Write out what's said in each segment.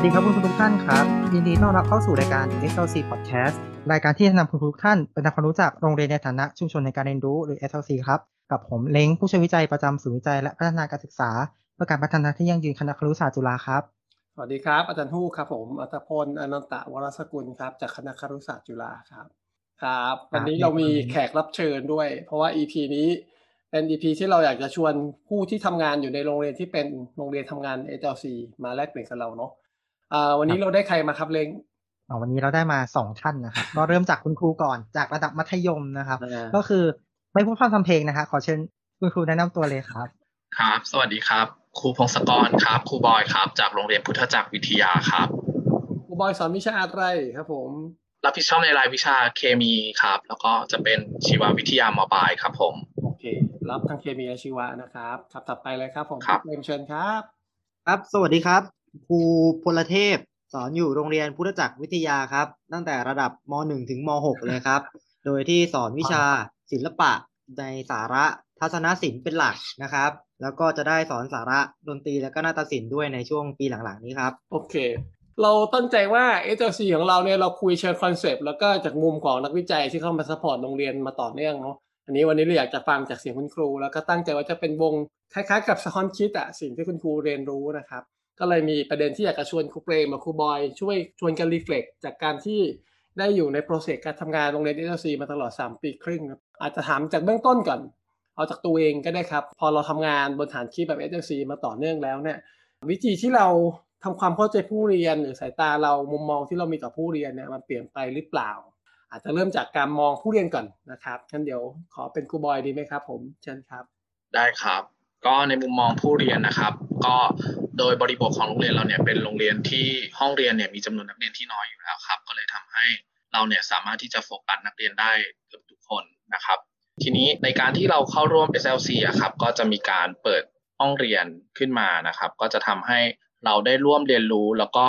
วัสดีครับคุณครูทุกท่านครับ ยินดีต้อนรับเข้าสู่รายการ SLC Podcast รายการที่จะนำคุณครูทุกท่านไปทำความรู้จักโรงเรียนในฐานะชุมชนในการเรียนรู้หรือ SLC ครับกับผมเล้งผู้ช่วยวิจัยประจำศูนย์วิจัยและพัฒนาการศึกษาเพื่อการพัฒนาที่ยั่งยืนคณะครุศาสตร์จุฬาครับสวัสดีครับอาจารย์ฮู้ครับผมอัตพลอนันตะวรสกุลครับจากคณะครุศาสตร์จุฬาครับครับวันนี้เรามีแขกรับเชิญด้วย เพราะว่า EP นี้เป็น EP ที่เราอยากจะชวนผู้ที่ทำงานอยู่ในโรงเรียนที่เป็นโรงเรียนทำงาน HLC มาแลกเปลี่ยนกับเราเนาะอ่า วันนี้เราได้ใครมาครับเล้งอ่าวันนี้เราได้มาสองท่านนะครับก็เริ่มจากคุณครูก่อนจากระดับมัธยมนะครับ ก็คือไม่พูดพร่ำทำเพลงนะคะขอเชิญคุณครูแนะนำตัวเลยครับ ครับ สวัสดีครับ ครูพงศกรครับ ครูบอยครับ จากโรงเรียนพุทธจักรวิทยาครับ ครูบอยสอนวิชาอะไรครับผม รับผิดชอบในรายวิชาเคมีครับ แล้วก็จะเป็นชีววิทยามปลายครับผม โอเค รับทั้งเคมีและชีวะนะครับ ครับ ถัดไปเลยครับผมครับเรียนเชิญครับ ครับ สวัสดีครับ ครูพลเทพสอนอยู่โรงเรียนพุทธจักรวิทยาครับ ตั้งแต่ระดับม .1 ถึงม .6 เลยครับ โดยที่สอนวิชาศิลปะในสาระทัศนศิลป์เป็นหลักนะครับ แล้วก็จะได้สอนสาระดนตรีและก็นาฏศิลป์ด้วยในช่วงปีหลังๆนี้ครับ โอเค เราตั้งใจว่า HLC ของเราเนี่ยเราคุยเชิง concept แล้วก็จากมุมของนักวิจัยที่เข้ามา support โรงเรียนมาต่อเนื่องเนาะอันนี้วันนี้เราอยากจะฟังจากเสียงคุณครู แล้วก็ตั้งใจว่าจะเป็นวงคล้ายๆ กับสะท้อนคิดอะสิ่งที่คุณครูเรียนรู้นะครับ ก็เลยมีประเด็นที่อยากจะชวนครูเปรมกับครูบอย ช่วยชวนกัน reflect จากการที่ได้อยู่ใน process การทำงานโรงเรียน HLC มาตลอด 3 ปีครึ่งครับอาจจะถามจากเบื้องต้นก่อน เอาจากตัวเองก็ได้ครับ พอเราทำงานบนฐานคิดแบบ HLC มาต่อเนื่องแล้วเนี่ยวิธีที่เราทำความเข้าใจผู้เรียนหรือสายตาเรามุมมองที่เรามีต่อผู้เรียนเนี่ยมันเปลี่ยนไปหรือเปล่า อาจจะเริ่มจากการมองผู้เรียนก่อนนะครับงั้นเดี๋ยวขอเป็นครูบอยดีไหมครับ ผมเชิญครับ ได้ครับ ก็ในมุมมองผู้เรียนนะครับ ก็โดยบริบทของโรงเรียนเราเนี่ยเป็นโรงเรียนที่ห้องเรียนเนี่ยมีจำนวนนักเรียนที่น้อยอยู่แล้วครับ ก็เลยทำให้เราเนี่ยสามารถที่จะโฟกัสนักเรียนได้เกือบทุกคนนะครับ ทีนี้ในการที่เราเข้าร่วม SLC อะครับก็จะมีการเปิดห้องเรียนขึ้นมานะครับ ก็จะทำให้เราได้ร่วมเรียนรู้แล้วก็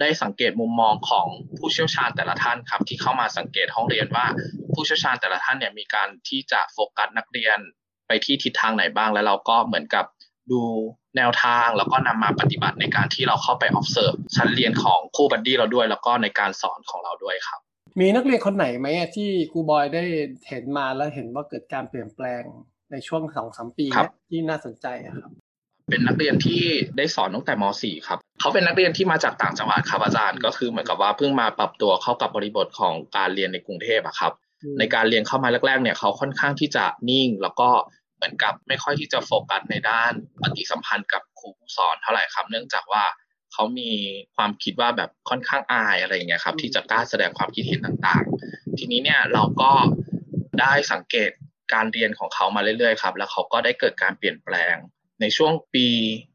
ได้สังเกตมุมมองของผู้เชี่ยวชาญแต่ละท่านครับ ที่เข้ามาสังเกตห้องเรียนว่า ผู้เชี่ยวชาญแต่ละท่านเนี่ยมีการที่จะโฟกัสนักเรียน ไปที่ทิศทางไหนบ้างแล้วเราก็เหมือนกับดูแนวทางแล้วก็นำมาปฏิบัติในการที่เราเข้าไป observe ชั้นเรียนของคู่บัดดี้เราด้วย แล้วก็ในการสอนของเราด้วยครับ มีนักเรียนคนไหนไหมอะที่ครูบอยได้เห็นมาแล้วเห็นว่าเกิดการเปลี่ยนแปลงในช่วงสองสามปีครับเนี่ยที่น่าสนใจอะครับ เป็นนักเรียนที่ได้สอนตั้งแต่ม .4 ครับเขาเป็นนักเรียนที่มาจากต่างจังหวัดครับอาจารย์ ก็คือเหมือนกับว่าเพิ่งมาปรับตัวเข้ากับบริบทของการเรียนในกรุงเทพอะครับ ในการเรียนเข้ามาแรกๆเนี่ยเขาค่อนข้างที่จะนิ่ง แล้วก็ เหมือนกับไม่ค่อยที่จะโฟกัสในด้านปฏิสัมพันธ์กับครูผู้สอนเท่าไหร่ครับ เนื่องจากว่าเขามีความคิดว่าแบบค่อนข้างอายอะไรอย่างเงี้ยครับ ที่จะกล้าแสดงความคิดเห็นต่างๆ ทีนี้เนี่ยเราก็ได้สังเกตการเรียนของเขามาเรื่อยๆครับ แล้วเขาก็ได้เกิดการเปลี่ยนแปลง ในช่วงปี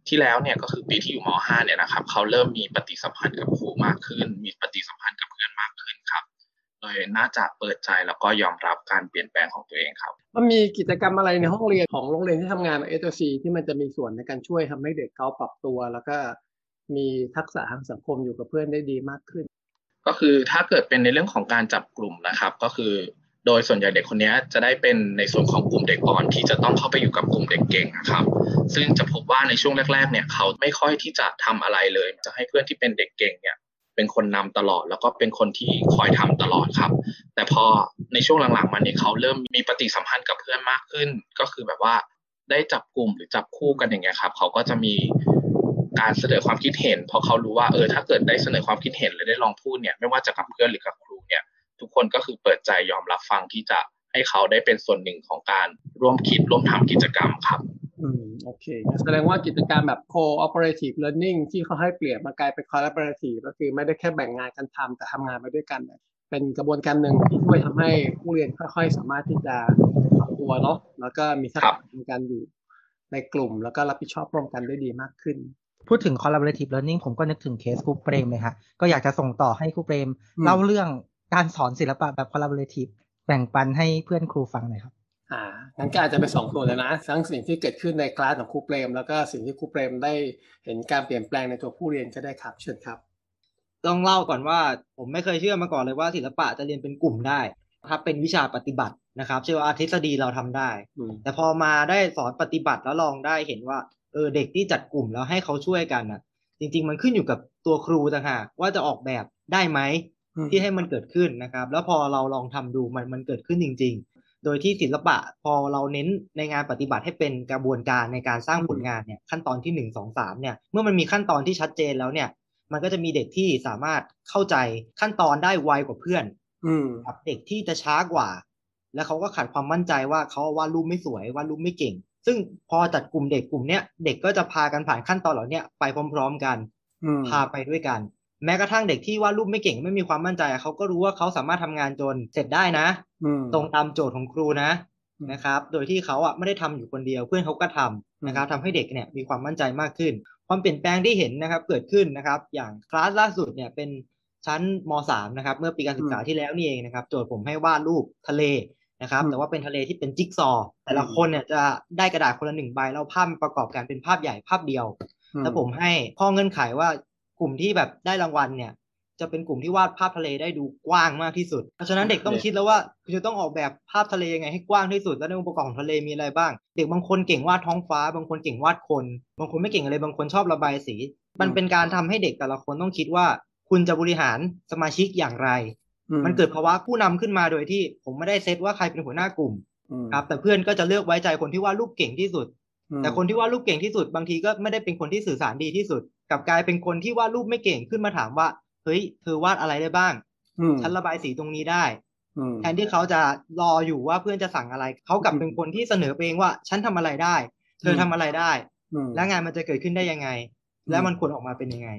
ที่แล้วเนี่ยก็คือปีที่อยู่ม .5 เนี่ยนะครับเขาเริ่มมีปฏิสัมพันธ์กับครูมากขึ้น มีปฏิสัมพันธ์กับเพื่อนมากขึ้นครับ โดยน่าจะเปิดใจแล้วก็ยอมรับการเปลี่ยนแปลงของตัวเองครับ มันมีกิจกรรมอะไรในห้องเรียนของโรงเรียนที่ทำงานเอ c ที่มันจะมีส่วนในการช่วยทำให้เด็กเขาปรับตัว แล้วก็มีทักษะทางสังคมอยู่กับเพื่อนได้ดีมากขึ้น ก็คือถ้าเกิดเป็นในเรื่องของการจับกลุ่มนะครับ ก็คือโดยส่วนใหญ่เด็กคนนี้จะได้เป็นในส่วนของกลุ่มเด็กอ่อนที่จะต้องเข้าไปอยู่กับกลุ่มเด็กเก่งนะครับ ซึ่งจะพบว่าในช่วงแรก ๆ เนี่ยเขาไม่ค่อยที่จะทำอะไรเลย จะให้เพื่อนที่เป็นเด็กเก่งเนี่ย เป็นคนนำตลอด แล้วก็เป็นคนที่คอยทำตลอดครับ แต่พอในช่วงหลังๆมาเนี่ยเขาเริ่มมีปฏิสัมพันธ์กับเพื่อนมากขึ้น ก็คือแบบว่าได้จับกลุ่มหรือจับคู่กันอย่างเงี้ยครับ เขาก็จะมีการเสนอความคิดเห็น เพราะเขารู้ว่าเออถ้าเกิดได้เสนอความคิดเห็นหรือได้ลองพูดเนี่ยไม่ว่าจะกับเพื่อนหรือกับครูเนี่ย ทุกคนก็คือเปิดใจยอมรับฟังที่จะให้เขาได้เป็นส่วนหนึ่งของการร่วมคิดร่วมทำกิจกรรมครับ อืมโอเคงั้นแสดงว่ากิจกรรมแบบ cooperative learning ที่เขาให้เปลี่ยนมากลายเป็น collaborative ก็คือไม่ได้แค่แบ่งงานกันทำแต่ทำงานไปด้วยกันเนี่ยเป็นกระบวนการหนึ่งที่ช่วยทำให้ผู้เรียนค่อยๆ สามารถที่จะปรับตัวเนาะแล้วก็มีทักครัษะบในการอยู่ในกลุ่ม แล้วก็รับผิดชอบร่วมกันได้ดีมากขึ้น พูดถึง collaborative learning ผมก็นึกถึงเคสครูเปรมเลยฮะก็อยากจะส่งต่อให้ครูเปรมอืมเล่าเรื่องการสอนศิลปะแบบ collaborative แบ่งปันให้เพื่อนครูฟังหน่อยครับ อ่างั้นก็อาจจะเป็นสองส่วนเลยนะ ทั้งสิ่งที่เกิดขึ้นในคลาสของครูเปรม แล้วก็สิ่งที่ครูเปรมได้เห็นการเปลี่ยนแปลงในตัวผู้เรียนก็ได้ครับ เชิญครับ ต้องเล่าก่อนว่าผมไม่เคยเชื่อมาก่อนเลยว่าศิลปะจะเรียนเป็นกลุ่มได้ถ้าเป็นวิชาปฏิบัตินะครับ เชื่อว่าทฤษฎีเราทำได้อืมแต่พอมาได้สอนปฏิบัติแล้วลองได้เห็นว่าเออเด็กที่จัดกลุ่มแล้วให้เขาช่วยกันน่ะ จริง ๆ มันขึ้นอยู่กับตัวครูต่างหากว่าจะออกแบบได้ไหมอืมที่ให้มันเกิดขึ้นนะครับ แล้วพอเราลองทำดูมันมันเกิดขึ้นจริง ๆ โดยที่ศิลปะพอเราเน้นในงานปฏิบัติให้เป็นกระบวนการในการสร้างผลงานเนี่ยขั้นตอนที่หนึ่งสองสามเนี่ยเมื่อมันมีขั้นตอนที่ชัดเจนแล้วเนี่ย มันก็จะมีเด็กที่สามารถเข้าใจขั้นตอนได้ไวกว่าเพื่อนอืมกับเด็กที่จะช้ากว่า แล้วเขาก็ขาดความมั่นใจว่าเขาวาดรูปไม่สวยวาดรูปไม่เก่ง ซึ่งพอจัดกลุ่มเด็กกลุ่มเนี้ยเด็กก็จะพากันผ่านขั้นตอนเหล่าเนี้ยไปพร้อม ๆ กันอืมพาไปด้วยกัน แม้กระทั่งเด็กที่วาดรูปไม่เก่งไม่มีความมั่นใจเขาก็รู้ว่าเขาสามารถทำงานจนเสร็จได้นะอืมตรงตามโจทย์ของครูนะอืมนะครับ โดยที่เขาอะไม่ได้ทำอยู่คนเดียวเพื่อนเขาก็ทำนะครับอืมทำให้เด็กเนี่ยมีความมั่นใจมากขึ้น ความเปลี่ยนแปลงที่เห็นนะครับเกิดขึ้นนะครับ อย่างคลาสล่าสุดเนี่ยเป็นชั้นม .3 นะครับ เมื่อปีการศึกษาที่แล้วนี่เองนะครับ โจทย์ผมให้วาดรูปทะเลนะครับ แต่ว่าเป็นทะเลที่เป็นจิ๊กซอว์แต่ละคนเนี่ยจะได้กระดาษคนละหนึ่งใบแล้วภาพประกอบกันเป็นภาพใหญ่ภาพเดียวแล้วผมให้ข้อเงื่อนไขว่า กลุ่มที่แบบได้รางวัลเนี่ย จะเป็นกลุ่มที่วาดภาพทะเลได้ดูกว้างมากที่สุด เพราะฉะนั้นเด็กต้องคิดแล้วว่าคุณจะต้องออกแบบภาพทะเลยังไงให้กว้างที่สุด แล้วในองค์ประกอบของทะเลมีอะไรบ้าง เด็กบางคนเก่งวาดท้องฟ้า บางคนเก่งวาดคน บางคนไม่เก่งอะไร บางคนชอบระบายสี มันเป็นการทำให้เด็กแต่ละคนต้องคิดว่า คุณจะบริหารสมาชิกอย่างไรอืมันเกิดภาวะผู้นำขึ้นมาโดยที่ ผมไม่ได้เซตว่าใครเป็นหัวหน้ากลุ่มอืมครับ แต่เพื่อนก็จะเลือกไว้ใจคนที่วาดรูปเก่งที่สุดอืมแต่คนที่วาดรูปเก่งที่สุด บางทีก็ไม่ได้เป็นคนที่สื่อสารดีที่สุด กลับกลายเป็นคนที่วาดรูปไม่เก่งขึ้นมาถามว่า เฮ้ย เธอวาดอะไรได้บ้างอืมฉันระบายสีตรงนี้ได้อืมแทนที่เขาจะรออยู่ว่าเพื่อนจะสั่งอะไร เขากลับเป็นคนที่เสนอเองว่า ฉันทำอะไรได้ เธอทำอะไรได้อืมแล้วงานมันจะเกิดขึ้นได้ยังไงอืมแล้วมันควรออกมาเป็นยังไง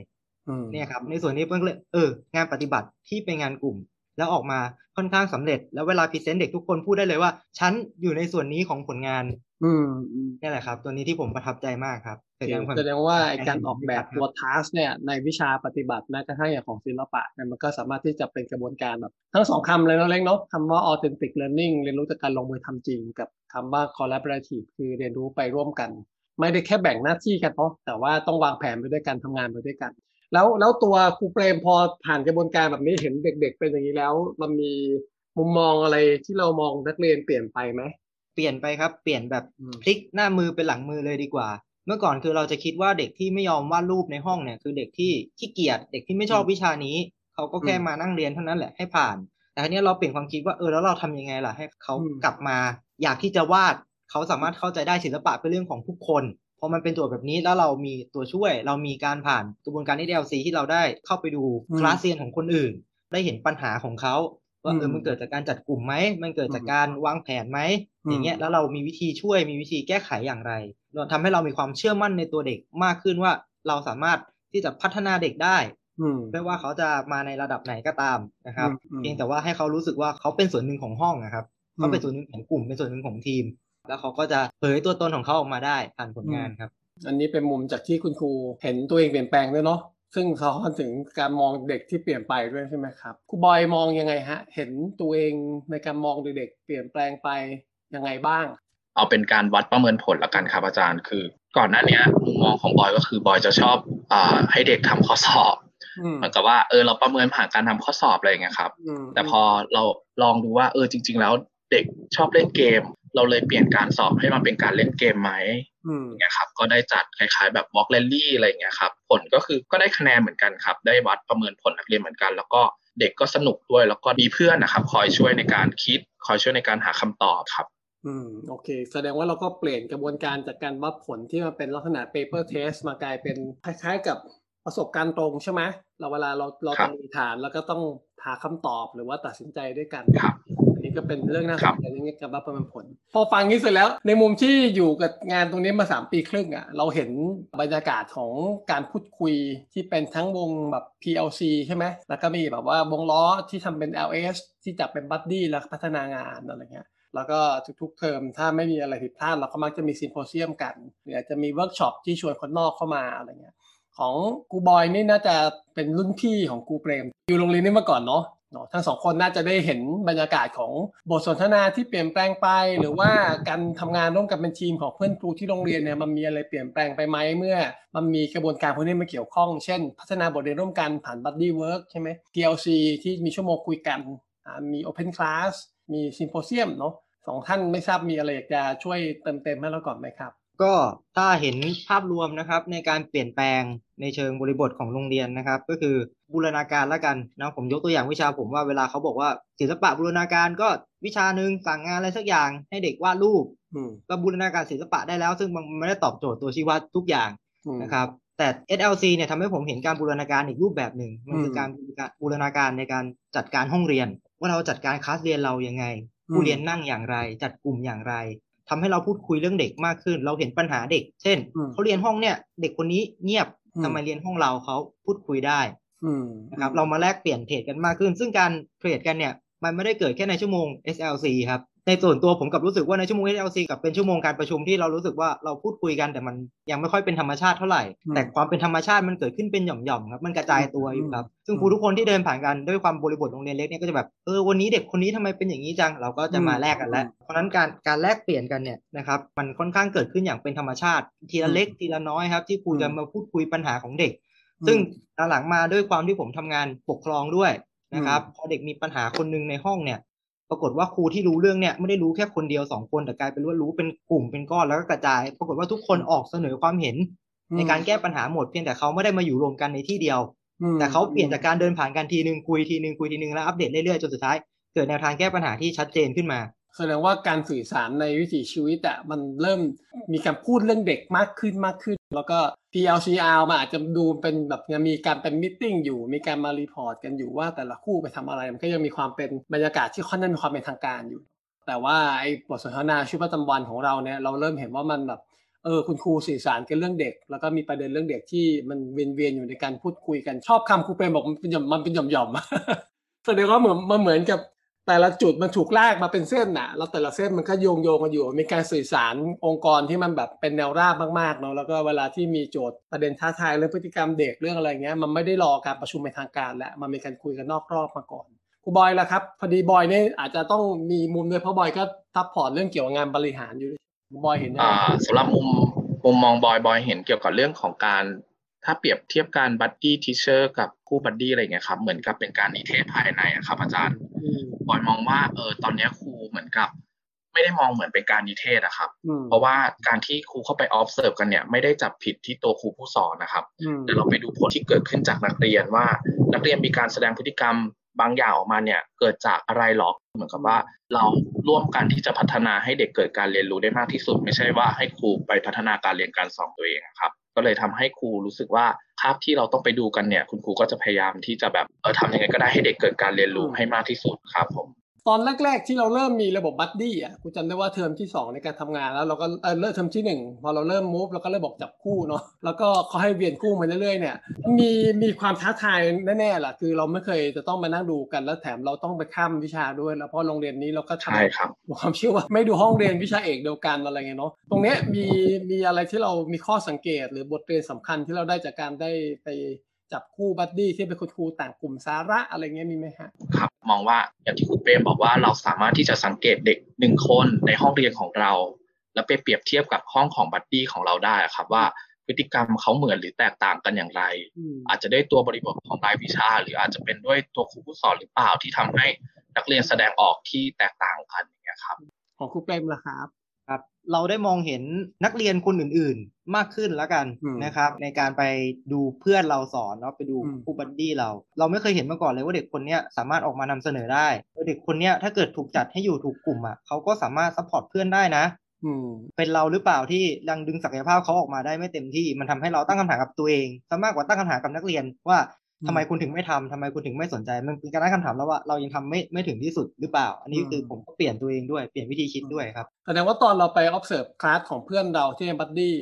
อืมเนี่ยครับ ในส่วนนี้เพิ่งเลยเอองานปฏิบัติที่เป็นงานกลุ่ม แล้วออกมาค่อนข้างสำเร็จ แล้วเวลาพรีเซนต์เด็กทุกคนพูดได้เลยว่า ฉันอยู่ในส่วนนี้ของผลงาน อืมอืมนี่แหละครับ ตัวนี้ที่ผมประทับใจมากครับโอเคแสดงว่าไอ้การออกแบบตัวทัสเนี่ย ในวิชาปฏิบัติแม้กระทั่งอย่างของศิลปะเนี่ยมันก็สามารถที่จะเป็นกระบวนการแบบทั้งสองคำเลยเนาะเล้งเนาะคำว่า authentic learning เรียนรู้จากการลงมือทำจริง กับคำว่า collaborative คือเรียนรู้ไปร่วมกัน ไม่ได้แค่แบ่งหน้าที่กันเนาะแต่ว่าต้องวางแผนไปด้วยกันทำงานไปด้วยกัน แล้วแล้วตัวครูเปรมพอผ่านกระบวนการแบบนี้เห็นเด็ก ๆ เป็นอย่างนี้แล้ว มันมีมุมมองอะไรที่เรามองนักเรียนเปลี่ยนไปไหม เปลี่ยนไปครับ เปลี่ยนแบบอืมพลิกหน้ามือเป็นหลังมือเลยดีกว่า เมื่อก่อนคือเราจะคิดว่าเด็กที่ไม่ยอมวาดรูปในห้องเนี่ยคือเด็กที่ขี้เกียจเด็กที่ไม่ชอบวิชานี้เขาก็แค่อืมมานั่งเรียนเท่านั้นแหละให้ผ่าน แต่ทีนี้เราเปลี่ยนความคิดว่าเออแล้วเราทำยังไงล่ะให้เขาอืมกลับมา อยากที่จะวาดเขาสามารถเข้าใจได้ศิลปะเป็นเรื่องของทุกคนพอมันเป็นโจทย์แบบนี้แล้วเรามีตัวช่วย เรามีการผ่านกระบวนการ DLC ที่เราได้เข้าไปดูอืมคลาสเรียนของคนอื่น ได้เห็นปัญหาของเขา ว่าเออมมันเกิดจากการจัดกลุ่มไหมมันเกิดจากอืมการวางแผนไหมอืมอย่างเงี้ยแล้วเรามีวิธีช่วยมีวิธีแก้ไขอย่างไรเราทำให้เรามีความเชื่อมั่นในตัวเด็กมากขึ้นว่าเราสามารถที่จะพัฒนาเด็กได้อืมไม่ว่าเขาจะมาในระดับไหนก็ตามนะครับอืมอืมเพียงแต่ว่าให้เขารู้สึกว่าเขาเป็นส่วนหนึ่งของห้องนะครับอืมเขาเป็นส่วนหนึ่งของกลุ่มเป็นส่วนหนึ่งของทีม แล้วเขาก็จะเผยตัวตนของเขาออกมาได้ผ่านผลงานครับ อันนี้เป็นมุมจากที่คุณครูเห็นตัวเองเปลี่ยนแปลงด้วยเนาะ ซึ่งเขาถึงการมองเด็กที่เปลี่ยนไปด้วยใช่ไหมครับครูบอยมองยังไงฮะ เห็นตัวเองในการมองเด็กๆเปลี่ยนแปลงไปยังไงบ้าง เอาเป็นการวัดประเมินผลละกันครับอาจารย์ คือ ก่อนหน้าเนี้ยมุมมองของบอยก็คือบอยจะชอบอ่าให้เด็กทำข้อสอบอืมเหมือนกับว่าเออเราประเมินผ่านการทำข้อสอบอะไรอย่างเงี้ยครับอืมแต่พอเราลองดูว่าเออจริง ๆ แล้ว เด็กชอบเล่นเกม เราเลยเปลี่ยนการสอบให้มันเป็นการเล่นเกมไหมอืมอย่างเงี้ยครับก็ได้จัดคล้ายๆแบบ walk rally อะไรอย่างเงี้ยครับผลก็คือก็ได้คะแนนเหมือนกันครับ ได้วัดประเมินผลนักเรียนเหมือนกัน แล้วก็เด็กก็สนุกด้วยแล้วก็มีเพื่อนนะครับ คอยช่วยในการคิด คอยช่วยในการหาคำตอบครับ อืมโอเค แสดงว่าเราก็เปลี่ยนกระบวนการจากการวัดผลที่มันเป็นลักษณะ paper test มากลายเป็นคล้ายๆกับประสบการณ์ตรงใช่ไหมเราเวลาเราเราครัต้บองมีฐานแล้วก็ต้องหาคำตอบหรือว่าตัดสินใจด้วยกันครับอันนี้ ก็เป็นเรื่องน่าสครันบใจในแง่การวัดประเมินผล พอฟังนี้เสร็จแล้ว ในมุมที่อยู่กับงานตรงนี้มาสามปีครึ่งอะเราเห็นบรรยากาศของการพูดคุยที่เป็นทั้งวงแบบ PLC ใช่ไหมแล้วก็มีแบบว่าวงล้อที่ทำเป็น LS ที่จับเป็นบัดดี้แล้วพัฒนางานอะไรเงี้ยแล้วก็ทุกๆเทอมถ้าไม่มีอะไรผิดพลาดเราก็มักจะมีซิมโพเซียมกันหรืออาจจะมีเวิร์กช็อปที่ชวนคนนอกเข้ามาอะไรเงี้ยของกูบอยนี่น่าจะเป็นรุ่นพี่ของกูเปรม อยู่โรงเรียนนี้มาก่อนเนาะ เนาะทั้งสองคนน่าจะได้เห็นบรรยากาศของบทสนทนาที่เปลี่ยนแปลงไป หรือว่าการทำงานร่วมกันเป็นทีมของเพื่อนครูที่โรงเรียนเนี่ยมันมีอะไรเปลี่ยนแปลงไปไหมเมื่อ มันมีกระบวนการพวกนี้มาเกี่ยวข้อง เช่น พัฒนาบทเรียนร่วมกันผ่าน Buddy Work ใช่ไหม PLC ที่มีชั่วโมงคุยกันมี Open Class มี Symposium เนาะสองท่านไม่ทราบมีอะไรอยากจะช่วยเติมเต็มให้เราก่อนไหมครับ ก็ถ้าเห็นภาพรวมนะครับในการเปลี่ยนแปลงในเชิงบริบทของโรงเรียนนะครับ ก็คือบูรณาการละกันนะผมยกตัวอย่างวิชาผมว่าเวลาเขาบอกว่าศิลปะบูรณาการก็วิชาหนึ่งสั่งงานอะไรสักอย่างให้เด็กวาดรูปอืมก็บูรณาการศิลปะได้แล้ว ซึ่งมันไม่ได้ตอบโจทย์ตัวชี้วัดทุกอย่างอืมนะครับแต่ SLC เนี่ยทำให้ผมเห็นการบูรณาการอีกรูปแบบหนึ่งมันคือมการบูรณาการในการจัดการห้องเรียน ว่าเราจัดการคลาสเรียนเรายังไงอืมผู้เรียนนั่งอย่างไร จัดกลุ่มอย่างไร ทำให้เราพูดคุยเรื่องเด็กมากขึ้น เราเห็นปัญหาเด็ก เช่นอืมเขาเรียนห้องเนี่ย เด็กคนนี้เงียบอืมทำไมเรียนห้องเราเขาพูดคุยได้อืมนะครับ เรามาแลกเปลี่ยนเทรดกันมากขึ้น ซึ่งการเทรดกันเนี่ย มันไม่ได้เกิดแค่ในชั่วโมง SLC ครับ ในส่วนตัวผมกับรู้สึกว่าในชั่วโมง SLC กับเป็นชั่วโมงการประชุมที่เรารู้สึกว่าเราพูดคุยกันแต่มันยังไม่ค่อยเป็นธรรมชาติเท่าไหร่อืมแต่ความเป็นธรรมชาติมันเกิดขึ้นเป็นหย่อมๆครับมันกระจายตัวอยู่ครับ ซึ่งครูอืมทุกคนที่เดินผ่านกันด้วยความบริบทโรงเรียนเล็กเนี่ยก็จะแบบเออวันนี้เด็กคนนี้ทำไมเป็นอย่างนี้จังเราก็จะมาอืมแลกกันแล้ว เพราะฉะนั้นการการแลกเปลี่ยนกันเนี่ยนะครับมันค่อนข้างเกิดขึ้นอย่างเป็นธรรมชาติ ทีละเล็กทีละน้อยครับ ที่ครูอืมจะมาพูดคุยปัญหาของเด็ก ซึ่งหลังๆมาด้วยความที่ผมทำงานปกครองด้วยนะครับพอเด็กมีปัญหาคนหนึงในห้องเนี่ย ปรากฏว่าครูที่รู้เรื่องเนี่ยไม่ได้รู้แค่คนเดียวสองคนแต่กลายเป็นว่ารู้เป็นกลุ่มเป็นก้อนแล้วก็กระจาย ปรากฏว่าทุกคนออกเสนอความเห็น ในการแก้ปัญหาหมดเพียงแต่เขาไม่ได้มาอยู่รวมกันในที่เดียวอืมแต่เขาเปลี่ยนจากการเดินผ่านกันทีหนึ่งคุยทีหนึ่งคุยทีหนึ่งแล้วอัปเดตเรื่อยๆจนสุดท้ายเกิดแนวทางแก้ปัญหาที่ชัดเจนขึ้นมาแสดงว่าการสื่อสารในวิถีชีวิตอะมันเริ่มมีการพูดเรื่องเด็กมากขึ้นมากขึ้น แล้วก็ PLCR มันอาจจะดูเป็นแบบยังมีการเป็น meeting อยู่ มีการมา report กันอยู่ว่าแต่ละคู่ไปทำอะไร มันก็ยังมีความเป็นบรรยากาศที่ค่อนข้างมีความเป็นทางการอยู่ แต่ว่าไอ้บทสนทนาชีวิตประจำวันของเราเนี่ยเราเริ่มเห็นว่ามันแบบเออคุณครูสื่อสารกันเรื่องเด็ก แล้วก็มีประเด็นเรื่องเด็กที่มันเวียนๆอยู่ในการพูดคุยกันชอบคำครูเปรมบอกมันเป็นหย่อมมันเป็นหย่อมๆแสดงว่าเหมือนมันเหมือนกับ แต่ละจุดมันถูกลากมาเป็นเส้นน่ะแล้วแต่ละเส้นมันก็โยงโยงกันอยู่ มีการสื่อสารองค์กรที่มันแบบเป็นแนวราบมากๆเนาะแล้วก็เวลาที่มีโจทย์ประเด็นท้าทายเรื่องพฤติกรรมเด็กเรื่องอะไรเงี้ยมันไม่ได้รอการประชุมเป็นทางการแล้วมันมีการคุยกันนอกรอบมาก่อนครูบอยละครับพอดีบอยเนี่ยอาจจะต้องมีมุมด้วยเพราะบอยก็ทับพอร์ตเรื่องเกี่ยวกับงานบริหารอยู่ครูบอยเห็นอ่าสำหรับมุมมุมมองบอยบอยเห็นเกี่ยวกับเรื่องของการ ถ้าเปรียบเทียบการ buddy teacher กับคู่ buddy อะไรเงี้ยครับ เหมือนกับเป็นการนิเทศภายในอะครับ อาจารย์อืมบอยมองว่าเออตอนเนี้ยครูเหมือนกับ ไม่ได้มองเหมือนเป็นการนิเทศอะครับอืมเพราะว่าการที่ครูเข้าไป observe กันเนี่ย ไม่ได้จับผิดที่ตัวครูผู้สอนนะครับอืมแต่เราไปดูผลที่เกิดขึ้นจากนักเรียนว่า นักเรียนมีการแสดงพฤติกรรมบางอย่างออกมาเนี่ยเกิดจากอะไรหรอเหมือนกับว่า เราร่วมกันที่จะพัฒนาให้เด็กเกิดการเรียนรู้ได้มากที่สุด ไม่ใช่ว่าให้ครูไปพัฒนาการเรียนการสอนตัวเองอะครับ ก็เลยทำให้ครูรู้สึกว่าคาบที่เราต้องไปดูกันเนี่ย คุณครูก็จะพยายามที่จะแบบเออทำยังไงก็ได้ให้เด็กเกิดการเรียนรู้ให้มากที่สุดครับผม ตอนแรก ๆ ที่เราเริ่มมีระบบบัดดี้อะกูจำได้ว่าเทอมที่สองในการทำงานแล้วเราก็เออเริ่มเทอมที่หนึ่งพอเราเริ่มมูฟเราก็เริ่มบอกจับคู่เนาะแล้วก็เขาให้เวียนคู่มาเรื่อยๆเนี่ยมีมีความท้าทายแน่ๆล่ะคือเราไม่เคยจะต้องมานั่งดูกันแล้วแถมเราต้องไปข้ามวิชาด้วยแล้วเพราะโรงเรียนนี้เราก็ทำใช่ครับความเชื่อว่าไม่ดูห้องเรียนวิชาเอกเดียวกันอะไรเงี้ยเนาะตรงเนี้ยมีมีอะไรที่เรามีข้อสังเกต หรือบทเรียนสำคัญที่เราได้จากการได้ไป จับคู่ buddy ที่เป็นคุณครูต่างกลุ่มสาระอะไรเงี้ยมีไหมฮะครับ มองว่าอย่างที่ครูเปรมบอกว่าเราสามารถที่จะสังเกตเด็กหนึ่งคนในห้องเรียนของเรา แล้วไปเปรียบเทียบกับห้องของ buddy ของเราได้อะครับว่าพฤติกรรมเขาเหมือนหรือแตกต่างกันอย่างไรอืมอาจจะได้ตัวบริบทของรายวิชา หรืออาจจะเป็นด้วยตัวครูผู้สอนหรือเปล่าที่ทำให้นักเรียนแสดงออกที่แตกต่างกันอย่างเงี้ยครับ ของครูเปรมล่ะครับ ครับเราได้มองเห็นนักเรียนคนอื่นๆ มากขึ้นแล้วกันอืมนะครับ ในการไปดูเพื่อนเราสอนเนาะไปดูอืมคู่ buddy เรา เราไม่เคยเห็นมาก่อนเลยว่าเด็กคนเนี้ยสามารถออกมานำเสนอได้เด็กคนเนี้ยถ้าเกิดถูกจัดให้อยู่ถูกกลุ่มอะเขาก็สามารถ support เพื่อนได้นะอืมเป็นเราหรือเปล่าที่ยังดึงศักยภาพเขาออกมาได้ไม่เต็มที่ มันทำให้เราตั้งคำถามกับตัวเองซะมากกว่าตั้งคำถามกับนักเรียนว่าอืม ทำไมคุณถึงไม่ทำทำไมคุณถึงไม่สนใจ มันเป็นการตั้งคำถามแล้วว่าเรายังทำไม่ไม่ถึงที่สุดหรือเปล่า อันนี้คือผมก็เปลี่ยนตัวเองด้วยเปลี่ยนวิธีคิดด้วยครับแสดงว่าตอนเราไป observe คลาสของเพื่อนเราที่เป็นบัดดี้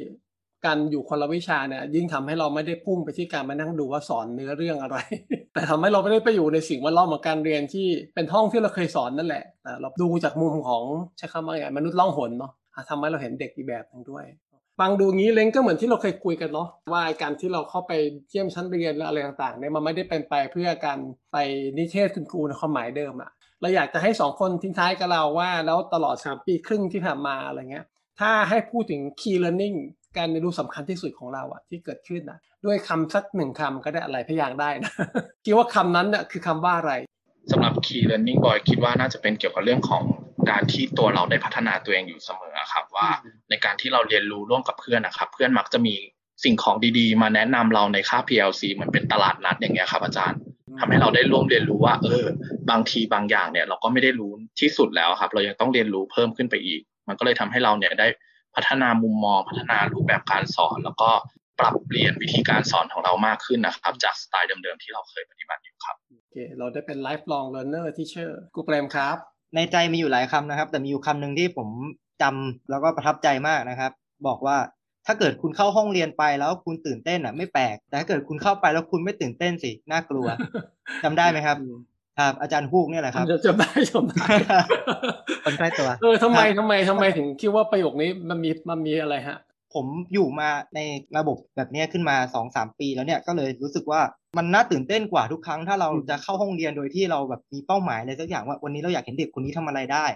การอยู่คนละวิชาเนี่ยยิ่งทำให้เราไม่ได้พุ่งไปที่การมานั่งดูว่าสอนเนื้อเรื่องอะไร แต่ทำให้เราไม่ได้ไปอยู่ในสิ่งแวดล้อมของการเรียนที่เป็นห้องที่เราเคยสอนนั่นแหละแต่เราดูจากมุมของใช้คำว่าไงมนุษย์ล่องหนเนาะอะทำให้เราเห็นเด็กอีกแบบหนึงด้วย ฟังดูงี้เล้งก็เหมือนที่เราเคยคุยกันเนาะว่าการที่เราเข้าไปเยี่ยมชั้นเรียนและอะไรต่างๆเนี่ยมันไม่ได้เป็นไปเพื่อการไปนิเทศคุณครูในความหมายเดิมอะเราอยากจะให้สองคนทิ้งท้ายกับเราว่า แล้วตลอดสามปีครึ่งที่ผ่านมาอะไรเงี้ยถ้าให้พูดถึง key learning การเรียนรู้สำคัญที่สุดของเราอะที่เกิดขึ้นอะด้วยคำสักหนึ่งคำก็ได้อะไรพยางได้นะคิดว่าคำนั้นเนี่ยคือคำว่าอะไรสำหรับ Key Learning Boy คิดว่าน่าจะเป็นเกี่ยวกับเรื่องของ การที่ตัวเราได้พัฒนาตัวเองอยู่เสมอครับ ว่าในการที่เราเรียนรู้ร่วมกับเพื่อนนะครับ เพื่อนมักจะมีสิ่งของดีๆ มาแนะนำเราในค่า PLC เหมือนเป็นตลาดนัดอย่างเงี้ยครับ อาจารย์ทำให้เราได้ร่วมเรียนรู้ว่า เออ บางทีบางอย่างเนี่ย เราก็ไม่ได้รู้ที่สุดแล้วครับ เรายังต้องเรียนรู้เพิ่มขึ้นไปอีก มันก็เลยทำให้เราเนี่ยได้พัฒนามุมมอง พัฒนารูปแบบการสอน แล้วก็ปรับเปลี่ยนวิธีการสอนของเรามากขึ้นนะครับ จากสไตล์เดิมๆที่เราเคยปฏิบัติอยู่ครับโอเคเราได้เป็น lifelong learner teacher กูเปรมครับ ในใจมีอยู่หลายคำนะครับ แต่มีอยู่คำหนึ่งที่ผมจำแล้วก็ประทับใจมากนะครับ บอกว่าถ้าเกิดคุณเข้าห้องเรียนไปแล้วคุณตื่นเต้นอะ ไม่แปลก แต่ถ้าเกิดคุณเข้าไปแล้วคุณไม่ตื่นเต้นสิน่ากลัวจำได้ไหมครับ ครับ อาจารย์ฮูกเนี่ยแหละครับจะจำได้จำได้คนใกล้ตัวเออทำไมทำไมทำไมถึงคิดว่าประโยคนี้มันมีมันมีอะไรฮะ ผมอยู่มาในระบบแบบเนี้ยขึ้นมาสองสามปีแล้วเนี่ยก็เลยรู้สึกว่า มันน่าตื่นเต้นกว่าทุกครั้งถ้าเราอืมจะเข้าห้องเรียนโดยที่เราแบบมีเป้าหมายอะไรสักอย่างว่าวันนี้เราอยากเห็นเด็กคนนี้ทำอะไรได้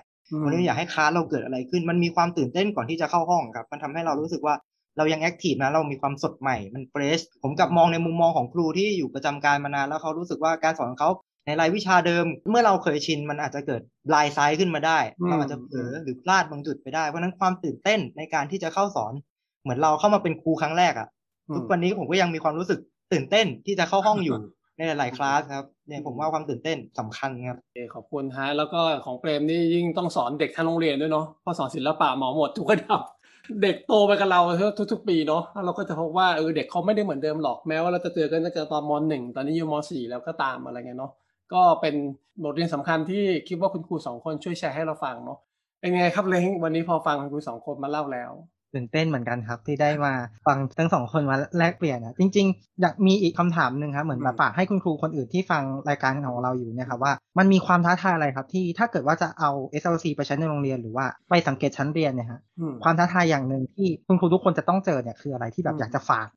วันนี้อยากให้คลาสเราเกิดอะไรขึ้น มันมีความตื่นเต้นก่อนที่จะเข้าห้องครับ มันทำให้เรารู้สึกว่าเรายังแอคทีฟนะเรามีความสดใหม่มันเฟรชผมกลับมองในมุมมองของครูที่อยู่ประจำการมานานแล้วเขารู้สึกว่าการสอนของเขาในรายวิชาเดิม เมื่อเราเคยชินมันอาจจะเกิดบลายไซด์ขึ้นมาได้อืมเราอาจจะเผลอหรือพลาดบางจุดไปได้เพราะฉะนั้นความตื่นเต้นในการที่จะเข้าสอน เหมือนเราเข้ามาเป็นครูครั้งแรกอะอืมทุกวันนี้ผมก็ยังมีความรู้สึก ตื่นเต้นที่จะเข้าห้องอยู่ในหลาย ๆ คลาสครับเนี่ยผมว่าความตื่นเต้นสำคัญครับโอเคขอบคุณฮะแล้วก็ของเปรมนี่ยิ่งต้องสอนเด็กทั้งโรงเรียนด้วยเนาะเพราะสอนศิลปะหมอหมดทุกระดับเด็กโตไปกับเราทุกๆปีเนาะแล้วเราก็จะพบว่าเออเด็กเขาไม่ได้เหมือนเดิมหรอกแม้ว่าเราจะเจอกันตั้งแต่ตอนมหนึ่งตอนนี้อยู่มสี่แล้วก็ตามอะไรเงี้ยเนาะก็เป็นบทเรียนสำคัญที่คิดว่าคุณครูสองคนช่วยแชร์ให้เราฟังเนาะเป็นไงครับเล้งวันนี้พอฟังคุณครูสองคนมาเล่าแล้ว ตื่นเต้นเหมือนกันครับ ที่ได้มาฟังทั้งสองคนมาแลกเปลี่ยนนะจริง ๆ อยากมีอีกคำถามหนึ่งครับเหมือนแบบอืมฝากให้คุณครูคนอื่นที่ฟังรายการของเราอยู่เนี่ยครับว่ามันมีความท้าทายอะไรครับ ที่ถ้าเกิดว่าจะเอา SLC ไปใช้ในโรงเรียนหรือว่าไปสังเกตชั้นเรียนเนี่ยฮะอืมความท้าทายอย่างหนึ่งที่คุณครูทุกคนจะต้องเจอเนี่ยคืออะไรที่แบอืบมอยากจะฝาก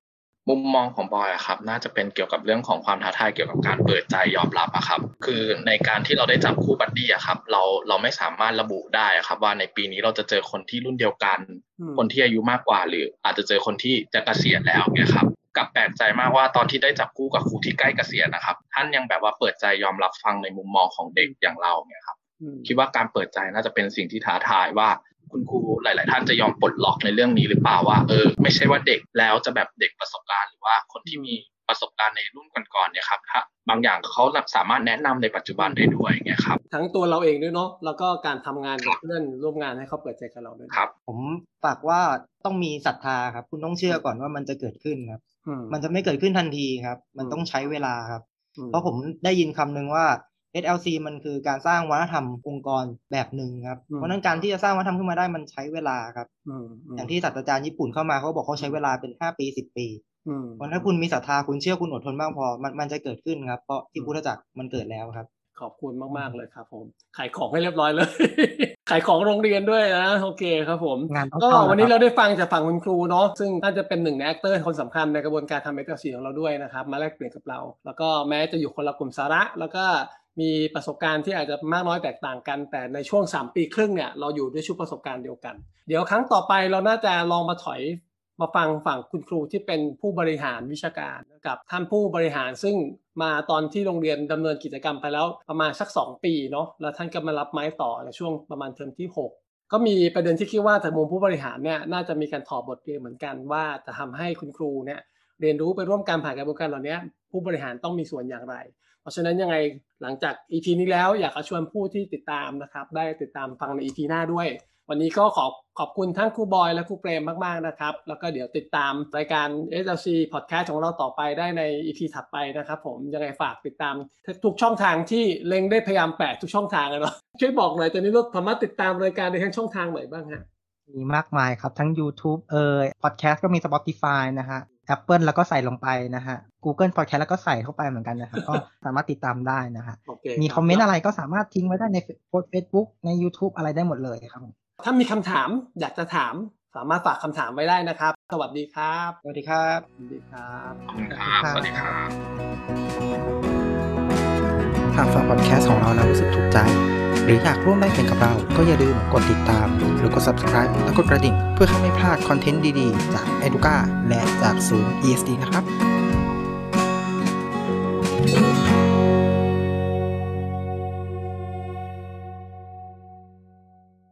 มุมมองของบอยอะครับ น่าจะเป็นเกี่ยวกับเรื่องของความท้าทายเกี่ยวกับการเปิดใจยอมรับอะครับ คือในการที่เราได้จับคู่บัดดี้อะครับ เราเราไม่สามารถระบุได้อะครับ ว่าในปีนี้เราจะเจอคนที่รุ่นเดียวกันอืมคนที่อายุมากกว่า หรืออาจจะเจอคนที่จะเกษียณแล้วเนี่ยครับกลับแปลกใจมากว่าตอนที่ได้จับคู่กับครูที่ใกล้เกษียณนะครับ ท่านยังแบบว่าเปิดใจยอมรับฟังในมุมมองของเด็กอย่างเราเนี่ยครับอืมคิดว่าการเปิดใจน่าจะเป็นสิ่งที่ท้าทายว่า คุณครูหลาย ๆ ท่านจะยอมปลดล็อกในเรื่องนี้หรือเปล่าว่าเออไม่ใช่ว่าเด็กแล้วจะแบบเด็กประสบการณ์หรือว่าคนที่มีประสบการณ์ในรุ่นก่อนๆเนี่ยครับถ้าบางอย่างเขาสามารถแนะนำในปัจจุบันได้ด้วยอย่างเงี้ยครับทั้งตัวเราเองด้วยเนาะแล้วก็การทำงานกับเพื่อนร่วมงานให้เขาเปิดใจกับเราด้วยครับ ผมฝากว่าต้องมีศรัทธาครับ คุณต้องเชื่อก่อนว่ามันจะเกิดขึ้นครับอืมมันจะไม่เกิดขึ้นทันทีครับ มันอืมต้องใช้เวลาครับอืเพราะผมได้ยินคำหนึ่งว่า SLC มันคือการสร้างวัฒนธรรมองค์กรแบบหนึ่งครับ เพราะฉะนั้นการที่จะสร้างวัฒนธรรมขึ้นมาได้มันใช้เวลาครับอืมมอย่างที่ศาสตราจารย์ญี่ปุ่นเข้ามาเขาบอกเขาใช้เวลาเป็นห้าปีสิบปีอืมเพราะถ้าคุณมีศรัทธาคุณเชื่อคุณอดทนมากพอมันมันจะเกิดขึ้นครับ เพราะที่อืมพุทธจักรมันเกิดแล้วครับ ขอบคุณมากๆเลยครับ ผม ขายของให้เรียบร้อยเลย ขายของโรงเรียนด้วยนะโอเคครับผมงานต้องก็เข้าแล้ววันนี้ครับเราได้ฟังจากฝั่งคุณครูเนาะซึ่งน่าจะเป็นหนึ่งใน actor คนสำคัญในกระบวนการทำ SLC ของเราด้วยนะครับ มาแลกเปลี่ยนกับเรา แล้วก็แม้จะอยู่คนละกลุ่มสาระแล้วก็ มีประสบการณ์ที่อาจจะมากน้อยแตกต่างกัน แต่ในช่วง 3 ปีครึ่งเนี่ยเราอยู่ด้วยชุดประสบการณ์เดียวกัน เดี๋ยวครั้งต่อไปเราน่าจะลองมาถอยมาฟังฝั่งคุณครูที่เป็นผู้บริหารวิชาการกับท่านผู้บริหารซึ่งมาตอนที่โรงเรียนดำเนินกิจกรรมไปแล้วประมาณสัก 2 ปีเนาะแล้วท่านก็มารับไม้ต่อในช่วงประมาณเทอมที่ 6 ก็มีประเด็นที่คิดว่าจากมุมผู้บริหารเนี่ยน่าจะมีการถอดบทเรียนเหมือนกันว่าจะทำให้คุณครูเนี่ยเรียนรู้ไปร่วมการผ่านกระบวนการเหล่านี้ผู้บริหารต้องมีส่วนอย่างไร เพราะฉะนั้นยังไงหลังจาก EP นี้แล้วอยากจะชวนผู้ที่ติดตามนะครับ ได้ติดตามฟังใน EP หน้าด้วย วันนี้ก็ขอขอบคุณทั้งครูบอยและครูเปรมมากๆนะครับ แล้วก็เดี๋ยวติดตามรายการ SLC Podcast ของเราต่อไปได้ใน EP ถัดไปนะครับ ผมยังไงฝากติดตามทุกช่องทางที่เล็งได้พยายามแปะทุกช่องทางเลยเนาะช่วยบอกหน่อยตอนนี้เราสามารถติดตามรายการได้ทั้งช่องทางไหนบ้างฮะมีมากมายครับ ทั้ง YouTube เอ่ย Podcast ก็มี Spotify นะฮะ Apple แล้วก็ใส่ลงไปนะฮะ Google Podcast แล้วก็ใส่เข้าไปเหมือนกันนะครับก็สามารถติดตามได้นะฮะโอเคมีรับคอมเมนต์อะไรก็สามารถทิ้งไว้ได้ในโพสต์ Facebook ใน YouTube อะไรได้หมดเลยครับผมถ้ามีคำถามอยากจะถามสามารถฝากคำถามไว้ได้นะครับ สวัสดีครับ สวัสดีครับ สวัสดีครับขอบคุณครับสวัสดีครับ หากฟังพอดแคสต์ของเราแล้วรู้สึกถูกใจ หรืออยากร่วมได้เป็นกับเรา ก็อย่าลืมกดติดตาม หรือกด subscribe และกดกระดิ่ง เพื่อให้ไม่พลาดคอนเทนต์ดีๆ จาก Educa และจากศูนย์ ESD นะครับ